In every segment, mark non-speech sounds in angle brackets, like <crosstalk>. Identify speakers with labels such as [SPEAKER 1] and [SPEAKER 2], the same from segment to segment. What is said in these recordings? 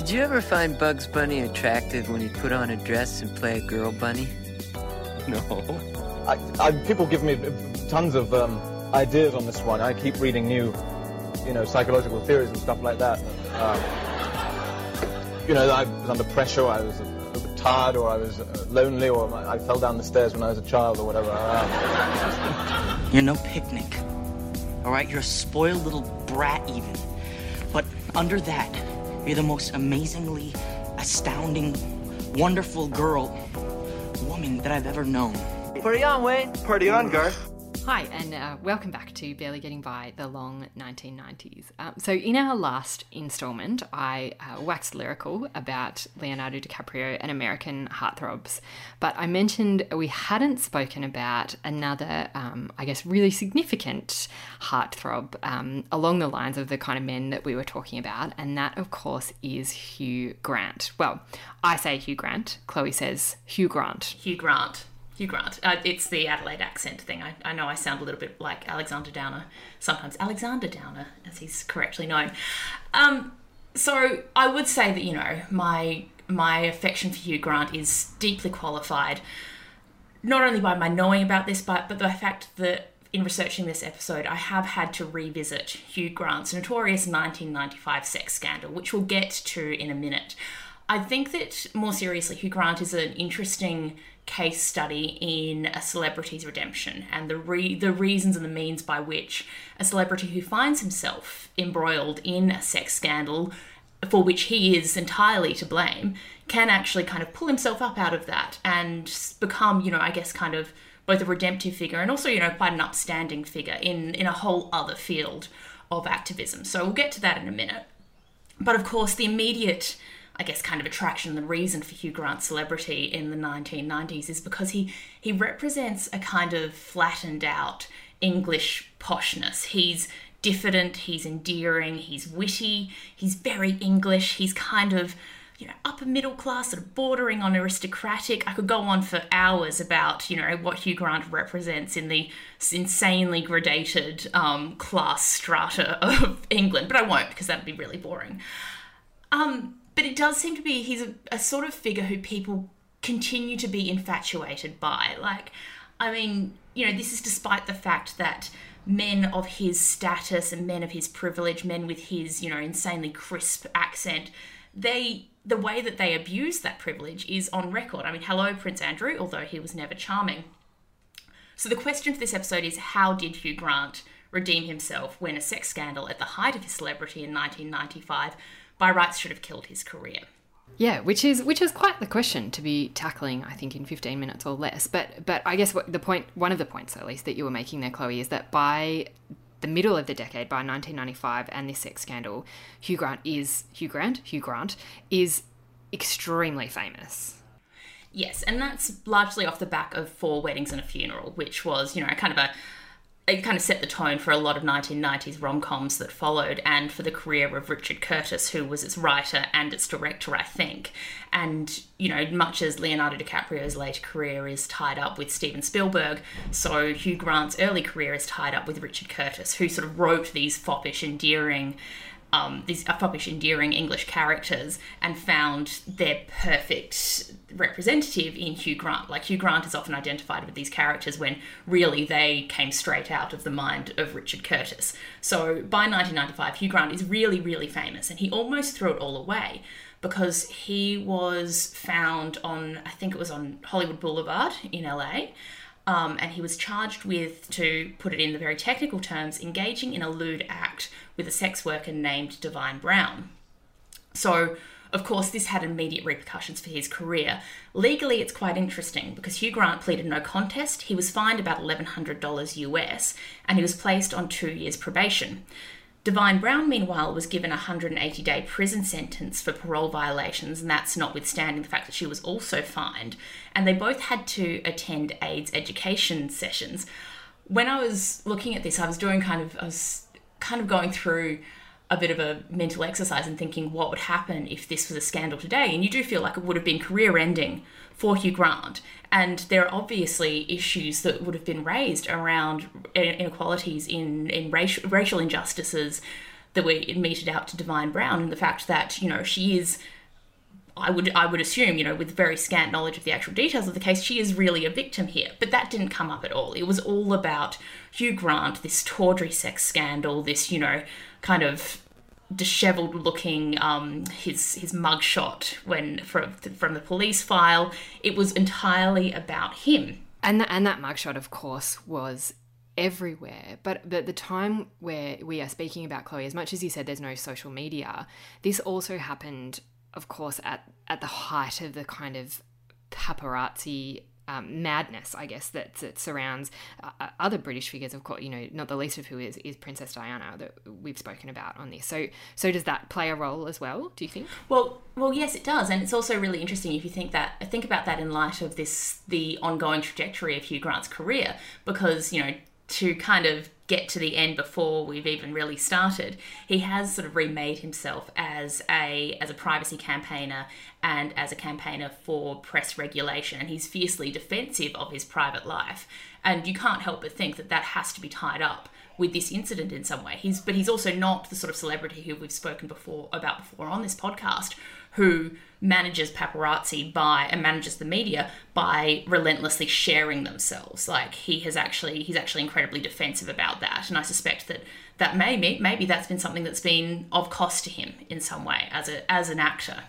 [SPEAKER 1] Did you ever find Bugs Bunny attractive when he put on a dress and play a girl bunny?
[SPEAKER 2] No.
[SPEAKER 3] I, I, people give me tons of um, ideas on this one. I keep reading new, you know, psychological theories and stuff like that. Um, you know, I was under pressure, I was uh, tired, or I was uh, lonely, or I fell down the stairs when I was a child, or whatever. Uh, <laughs>
[SPEAKER 4] You're no picnic. All right, you're a spoiled little brat, even. But under that, you're the most amazingly astounding, wonderful girl, woman that I've ever known.
[SPEAKER 1] Party on, Wayne.
[SPEAKER 2] Party on, Garth.
[SPEAKER 5] Hi, and uh, welcome back to Barely Getting By the Long 1990s. Um, so, in our last installment, I uh, waxed lyrical about Leonardo DiCaprio and American heartthrobs, but I mentioned we hadn't spoken about another, um, I guess, really significant heartthrob um, along the lines of the kind of men that we were talking about, and that, of course, is Hugh Grant. Well, I say Hugh Grant, Chloe says Hugh Grant.
[SPEAKER 6] Hugh Grant. Hugh Grant. Uh, it's the Adelaide accent thing. I, I know I sound a little bit like Alexander Downer, sometimes Alexander Downer, as he's correctly known. Um, so I would say that you know my my affection for Hugh Grant is deeply qualified, not only by my knowing about this, but but the fact that in researching this episode, I have had to revisit Hugh Grant's notorious 1995 sex scandal, which we'll get to in a minute. I think that more seriously, Hugh Grant is an interesting case study in a celebrity's redemption and the re- the reasons and the means by which a celebrity who finds himself embroiled in a sex scandal for which he is entirely to blame can actually kind of pull himself up out of that and become, you know, I guess kind of both a redemptive figure and also, you know, quite an upstanding figure in in a whole other field of activism. So we'll get to that in a minute. But of course, the immediate I guess, kind of attraction, the reason for Hugh Grant's celebrity in the 1990s is because he, he represents a kind of flattened out English poshness. He's diffident, he's endearing, he's witty, he's very English, he's kind of, you know, upper middle class, sort of bordering on aristocratic. I could go on for hours about, you know, what Hugh Grant represents in the insanely gradated um, class strata of England, but I won't because that'd be really boring. Um, but it does seem to be he's a, a sort of figure who people continue to be infatuated by. Like, I mean, you know, this is despite the fact that men of his status and men of his privilege, men with his, you know, insanely crisp accent, they the way that they abuse that privilege is on record. I mean, hello, Prince Andrew, although he was never charming. So the question for this episode is how did Hugh Grant redeem himself when a sex scandal at the height of his celebrity in 1995 by rights should have killed his career.
[SPEAKER 5] Yeah, which is which is quite the question to be tackling, I think, in fifteen minutes or less. But but I guess what the point, one of the points at least that you were making there, Chloe, is that by the middle of the decade, by 1995, and this sex scandal, Hugh Grant is Hugh Grant. Hugh Grant is extremely famous.
[SPEAKER 6] Yes, and that's largely off the back of Four Weddings and a Funeral, which was, you know, a kind of a it kind of set the tone for a lot of 1990s rom coms that followed, and for the career of Richard Curtis, who was its writer and its director, I think. And, you know, much as Leonardo DiCaprio's later career is tied up with Steven Spielberg, so Hugh Grant's early career is tied up with Richard Curtis, who sort of wrote these foppish, endearing um, these foppish, endearing English characters and found their perfect representative in Hugh Grant. Like Hugh Grant is often identified with these characters when really they came straight out of the mind of Richard Curtis. So by 1995, Hugh Grant is really, really famous, and he almost threw it all away because he was found on, I think it was on Hollywood Boulevard in LA. Um, and he was charged with, to put it in the very technical terms, engaging in a lewd act with a sex worker named Divine Brown. So, of course, this had immediate repercussions for his career. Legally, it's quite interesting because Hugh Grant pleaded no contest. He was fined about $1,100 US and he was placed on two years probation. Divine Brown, meanwhile, was given a 180 day prison sentence for parole violations, and that's notwithstanding the fact that she was also fined. And they both had to attend AIDS education sessions. When I was looking at this, I was doing kind of, I was kind of going through a bit of a mental exercise and thinking what would happen if this was a scandal today. And you do feel like it would have been career ending for Hugh Grant. And there are obviously issues that would have been raised around inequalities in, in racial, racial injustices that were meted out to Divine Brown, and the fact that you know she is. I would I would assume, you know, with very scant knowledge of the actual details of the case, she is really a victim here. But that didn't come up at all. It was all about Hugh Grant, this tawdry sex scandal, this, you know, kind of disheveled looking um, his his mugshot when from from the police file. It was entirely about him.
[SPEAKER 5] And the, and that mugshot, of course, was everywhere. But but the time where we are speaking about Chloe, as much as you said there's no social media, this also happened, of course, at at the height of the kind of paparazzi um, madness, I guess, that, that surrounds uh, uh, other British figures, of course, you know, not the least of who is, is Princess Diana that we've spoken about on this. So, so does that play a role as well? Do you think?
[SPEAKER 6] Well, well, yes, it does, and it's also really interesting if you think that think about that in light of this the ongoing trajectory of Hugh Grant's career, because you know to kind of get to the end before we've even really started, he has sort of remade himself as a as a privacy campaigner and as a campaigner for press regulation, and he's fiercely defensive of his private life. And you can't help but think that that has to be tied up with this incident in some way. He's but he's also not the sort of celebrity who we've spoken before about before on this podcast who manages paparazzi by and manages the media by relentlessly sharing themselves. Like he has actually he's actually incredibly defensive about that, and I suspect that that maybe maybe that's been something that's been of cost to him in some way as a as an actor.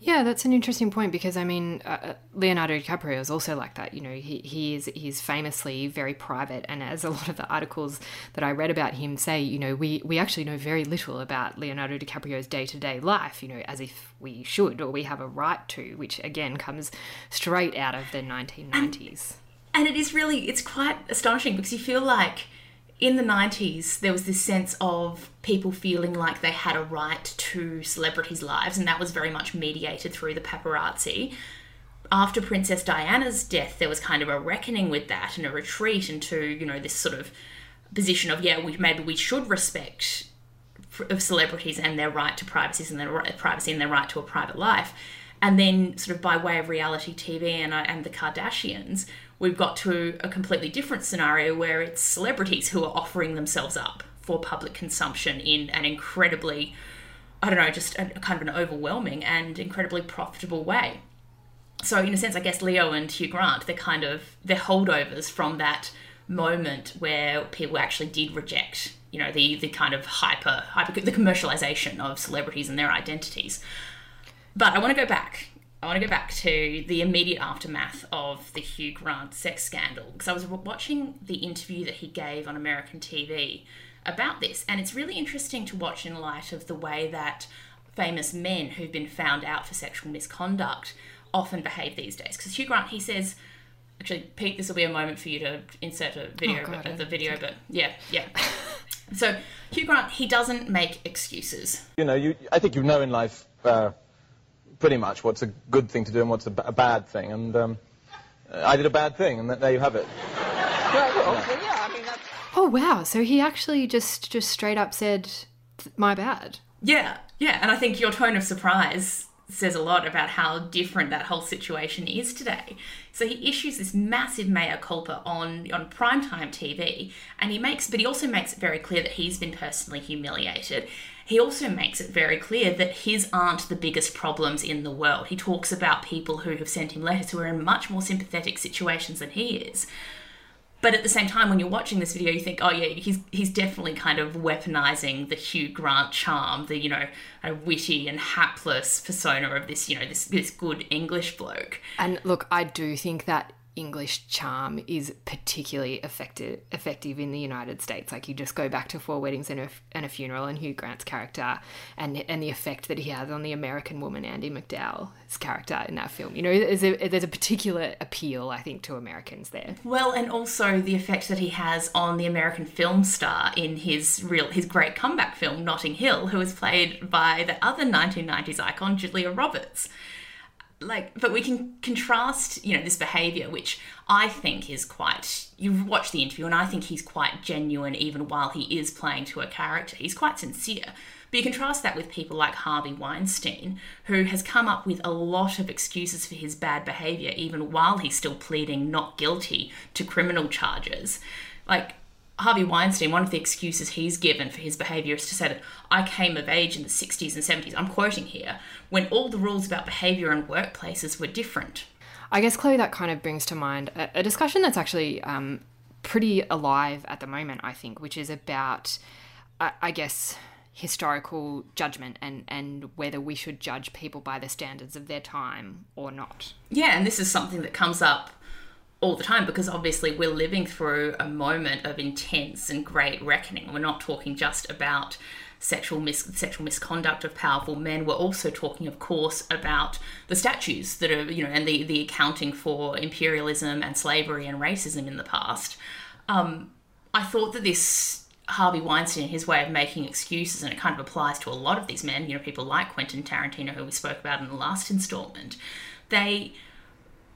[SPEAKER 5] Yeah, that's an interesting point because I mean, uh, uh, Leonardo DiCaprio is also like that. You know, he he is he's famously very private, and as a <laughs> lot of the articles that I read about him say, you know, we we actually know very little about Leonardo DiCaprio's day to day life. You know, as if we should or we have a right to, which again comes straight out of the 1990s.
[SPEAKER 6] And, and it is really it's quite astonishing because you feel like in the 90s, there was this sense of people feeling like they had a right to celebrities' lives, and that was very much mediated through the paparazzi. After Princess Diana's death, there was kind of a reckoning with that and a retreat into, you know, this sort of position of, yeah, we, maybe we should respect of celebrities and their right to privacy and their privacy and their right to a private life. And then, sort of by way of reality TV and, uh, and the Kardashians, we've got to a completely different scenario where it's celebrities who are offering themselves up for public consumption in an incredibly, I don't know, just a, kind of an overwhelming and incredibly profitable way. So, in a sense, I guess Leo and Hugh Grant, they're kind of they're holdovers from that moment where people actually did reject, you know, the the kind of hyper hyper the commercialization of celebrities and their identities. But I want to go back I want to go back to the immediate aftermath of the Hugh Grant sex scandal because I was watching the interview that he gave on American TV about this, and it's really interesting to watch in light of the way that famous men who've been found out for sexual misconduct often behave these days. Because Hugh Grant, he says, actually, Pete, this will be a moment for you to insert a video,
[SPEAKER 5] Oh, God,
[SPEAKER 6] but, the video, but yeah, yeah. <laughs> so Hugh Grant, he doesn't make excuses.
[SPEAKER 3] You know, you, I think you know in life uh, pretty much what's a good thing to do and what's a, bad thing. And um, I did a bad thing, and th- there you have it.
[SPEAKER 5] Oh wow! So he actually just just straight up said, "My bad."
[SPEAKER 6] Yeah, yeah, and I think your tone of surprise says a lot about how different that whole situation is today. So he issues this massive mea culpa on on primetime TV, and he makes, but he also makes it very clear that he's been personally humiliated. He also makes it very clear that his aren't the biggest problems in the world. He talks about people who have sent him letters who are in much more sympathetic situations than he is. But at the same time, when you're watching this video, you think, oh yeah, he's he's definitely kind of weaponizing the Hugh Grant charm, the you know, a witty and hapless persona of this you know this this good English bloke.
[SPEAKER 5] And look, I do think that English charm is particularly effective effective in the United States. Like you just go back to Four Weddings and a, and a Funeral and Hugh Grant's character and and the effect that he has on the American woman Andie MacDowell's character in that film. You know, there's a there's a particular appeal I think to Americans there.
[SPEAKER 6] Well, and also the effect that he has on the American film star in his real his great comeback film Notting Hill, who is played by the other 1990s icon Julia Roberts. Like, but we can contrast, you know, this behavior, which I think is quite. You watch the interview, and I think he's quite genuine, even while he is playing to a character. He's quite sincere. But you contrast that with people like Harvey Weinstein, who has come up with a lot of excuses for his bad behavior, even while he's still pleading not guilty to criminal charges. Like, Harvey Weinstein, one of the excuses he's given for his behavior is to say that I came of age in the 60s and 70s. I'm quoting here, when all the rules about behavior in workplaces were different.
[SPEAKER 5] I guess, Chloe, that kind of brings to mind a, a discussion that's actually um, pretty alive at the moment, I think, which is about, I, I guess, historical judgment and, and whether we should judge people by the standards of their time or not.
[SPEAKER 6] Yeah, and this is something that comes up all the time because obviously we're living through a moment of intense and great reckoning. We're not talking just about sexual mis- sexual misconduct of powerful men. We're also talking, of course, about the statues that are you know and the the accounting for imperialism and slavery and racism in the past. Um, I thought that this Harvey Weinstein, his way of making excuses, and it kind of applies to a lot of these men, you know, people like Quentin Tarantino, who we spoke about in the last installment, they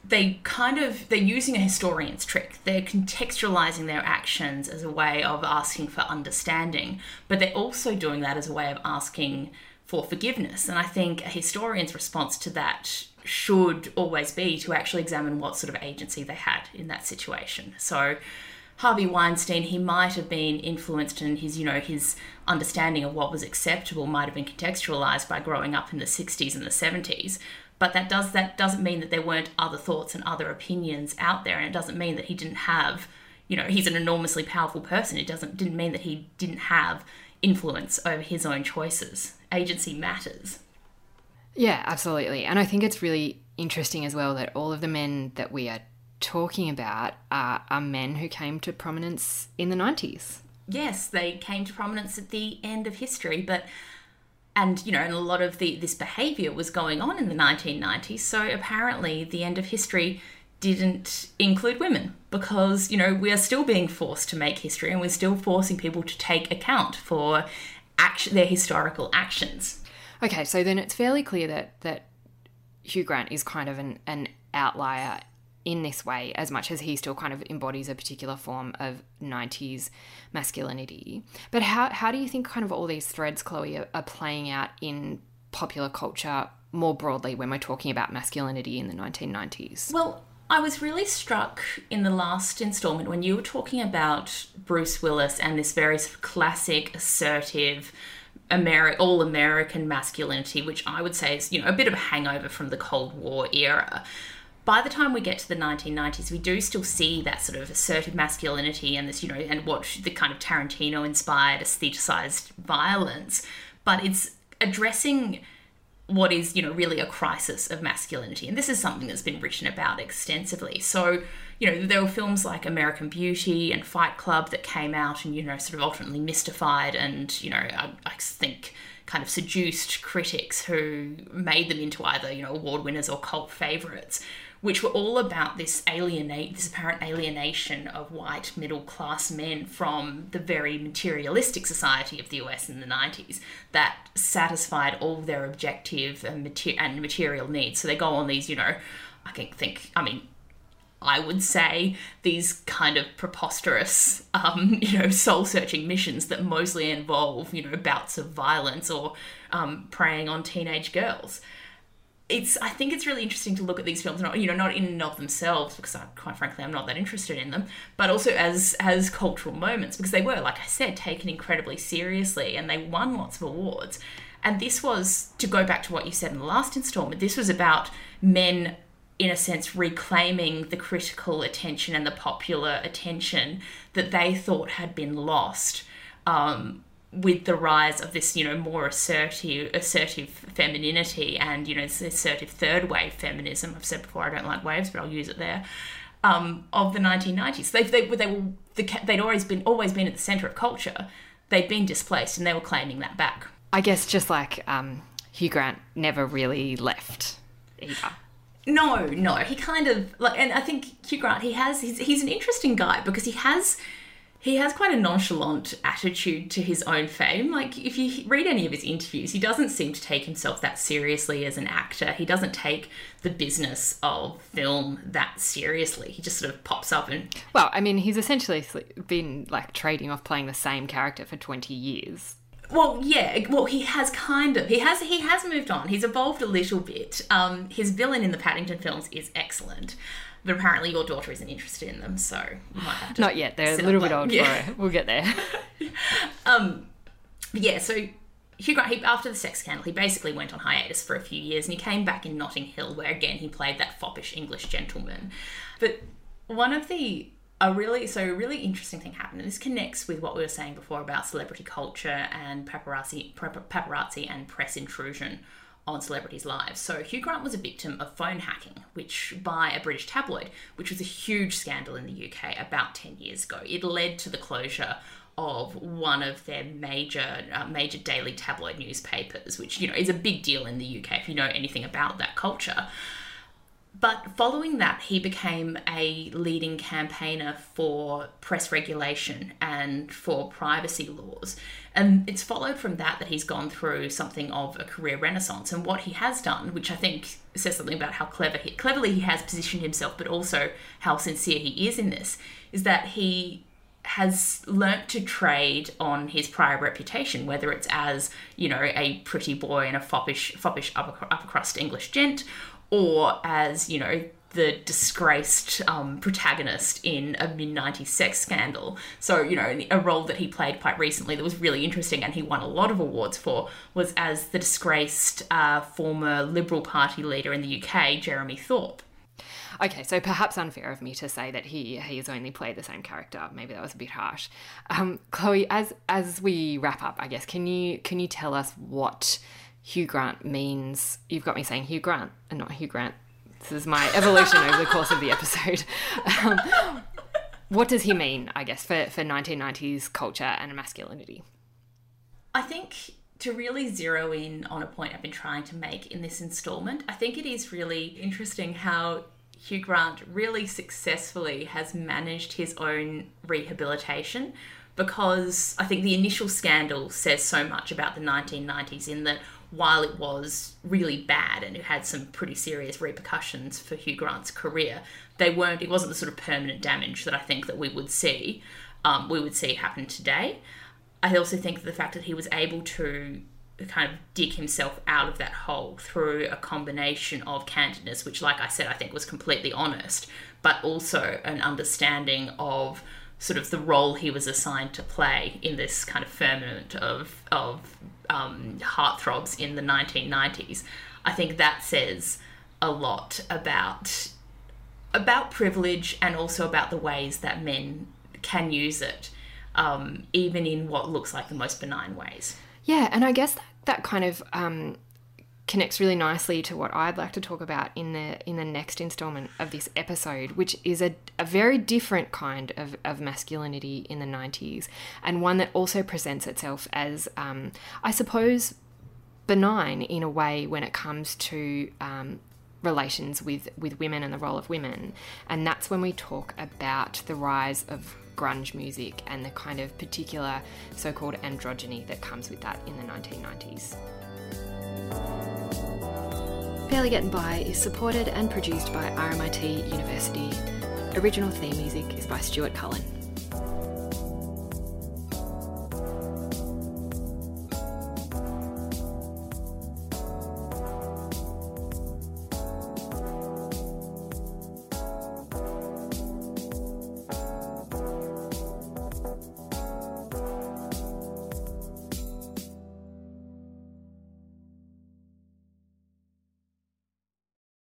[SPEAKER 6] they kind of they're using a historian's trick. They're contextualizing their actions as a way of asking for understanding but they're also doing that as a way of asking for forgiveness. And i think a historian's response to that should always be to actually examine what sort of agency they had in that situation. So Harvey Weinstein, he might have been influenced in his, you know, his understanding of what was acceptable might have been contextualized by growing up in the 60s and the 70s but that does that doesn't mean that there weren't other thoughts and other opinions out there and it doesn't mean that he didn't have you know he's an enormously powerful person. It doesn't didn't mean that he didn't have influence over his own choices. Agency matters.
[SPEAKER 5] Yeah absolutely. And i think it's really interesting as well that all of the men that we are talking about are, are men who came to prominence in the 90s
[SPEAKER 6] yes they came to prominence at the end of history but and you know and a lot of the this behavior was going on in the 1990s so apparently the end of history didn't include women because you know we are still being forced to make history and we're still forcing people to take account for action their historical actions.
[SPEAKER 5] Okay so then it's fairly clear that that hugh grant is kind of an, an outlier in this way as much as he still kind of embodies a particular form of 90s masculinity. But how, how do you think kind of all these threads, Chloe, are, are playing out in popular culture more broadly when we're talking about masculinity in the 1990s?
[SPEAKER 6] Well, I was really struck in the last installment when you were talking about Bruce Willis and this very classic, assertive, Ameri- all American masculinity, which I would say is, you know, a bit of a hangover from the Cold War era by the time we get to the 1990s, we do still see that sort of assertive masculinity and this, you know, and what the kind of Tarantino inspired aestheticized violence, but it's addressing what is, you know, really a crisis of masculinity. And this is something that's been written about extensively. So, you know, there were films like American Beauty and Fight Club that came out and, you know, sort of ultimately mystified and, you know, I, I think kind of seduced critics who made them into either, you know, award winners or cult favorites which were all about this alienate this apparent alienation of white middle class men from the very materialistic society of the US in the 90s that satisfied all their objective and, mater- and material needs. So they go on these, you know, I can think, I mean, I would say these kind of preposterous, um, <laughs> you know, soul searching missions that mostly involve, you know, bouts of violence or um, preying on teenage girls it's I think it's really interesting to look at these films, not you know, not in and of themselves, because I, quite frankly I'm not that interested in them, but also as as cultural moments because they were, like I said, taken incredibly seriously and they won lots of awards. And this was to go back to what you said in the last installment. This was about men, in a sense, reclaiming the critical attention and the popular attention that they thought had been lost. Um, with the rise of this, you know, more assertive, assertive femininity and you know, this assertive third wave feminism. I've said before I don't like waves, but I'll use it there. Um, of the 1990s, they they they were the, they'd always been always been at the center of culture. They'd been displaced, and they were claiming that back.
[SPEAKER 5] I guess just like um, Hugh Grant never really left either.
[SPEAKER 6] No, no, he kind of like, and I think Hugh Grant he has he's, he's an interesting guy because he has he has quite a nonchalant attitude to his own fame. Like, if you read any of his interviews, he doesn't seem to take himself that seriously as an actor. He doesn't take the business of film that seriously. He just sort of pops up and.
[SPEAKER 5] Well, I mean, he's essentially been like trading off playing the same character for 20 years.
[SPEAKER 6] Well, yeah. Well, he has kind of. He has. He has moved on. He's evolved a little bit. Um, his villain in the Paddington films is excellent. But apparently, your daughter isn't interested in them, so you might have to.
[SPEAKER 5] Not yet. They're a little bit old
[SPEAKER 6] Yeah.
[SPEAKER 5] for it. We'll get there. <laughs>
[SPEAKER 6] Um, yeah, so Hugh Grant, he, after the sex scandal, he basically went on hiatus for a few years and he came back in Notting Hill, where again he played that foppish English gentleman. But one of the a really so a really interesting thing happened, and this connects with what we were saying before about celebrity culture and paparazzi, paparazzi and press intrusion on celebrities' lives. So Hugh Grant was a victim of phone hacking, which by a British tabloid, which was a huge scandal in the UK about ten years ago. It led to the closure of one of their major uh, major daily tabloid newspapers, which you know is a big deal in the UK if you know anything about that culture. But following that, he became a leading campaigner for press regulation and for privacy laws. And it's followed from that that he's gone through something of a career renaissance. And what he has done, which I think says something about how clever he, cleverly he has positioned himself, but also how sincere he is in this, is that he has learnt to trade on his prior reputation, whether it's as you know a pretty boy and a foppish, foppish upper, upper crust English gent, or as you know the disgraced um, protagonist in a mid 90s sex scandal. So, you know, a role that he played quite recently that was really interesting and he won a lot of awards for was as the disgraced uh, former Liberal Party leader in the UK, Jeremy Thorpe.
[SPEAKER 5] Okay, so perhaps unfair of me to say that he he has only played the same character. Maybe that was a bit harsh. Um, Chloe, as as we wrap up, I guess can you can you tell us what Hugh Grant means? You've got me saying Hugh Grant and not Hugh Grant. This is my evolution over the course of the episode. <laughs> Um, what does he mean? I guess for for 1990s culture and masculinity.
[SPEAKER 6] I think to really zero in on a point I've been trying to make in this installment, I think it is really interesting how Hugh Grant really successfully has managed his own rehabilitation because I think the initial scandal says so much about the 1990s in that while it was really bad and it had some pretty serious repercussions for Hugh Grant's career, they weren't. It wasn't the sort of permanent damage that I think that we would see. Um, we would see happen today. I also think that the fact that he was able to kind of dig himself out of that hole through a combination of candidness, which, like I said, I think was completely honest, but also an understanding of sort of the role he was assigned to play in this kind of firmament of of um, heartthrobs in the 1990s. I think that says a lot about about privilege and also about the ways that men can use it, um, even in what looks like the most benign ways.
[SPEAKER 5] Yeah, and I guess that, that kind of um, connects really nicely to what I'd like to talk about in the in the next installment of this episode, which is a, a very different kind of, of masculinity in the 90s, and one that also presents itself as, um, I suppose, benign in a way when it comes to um, relations with, with women and the role of women. And that's when we talk about the rise of grunge music and the kind of particular so called androgyny that comes with that in the 1990s. Barely Getting By is supported and produced by RMIT University. Original theme music is by Stuart Cullen.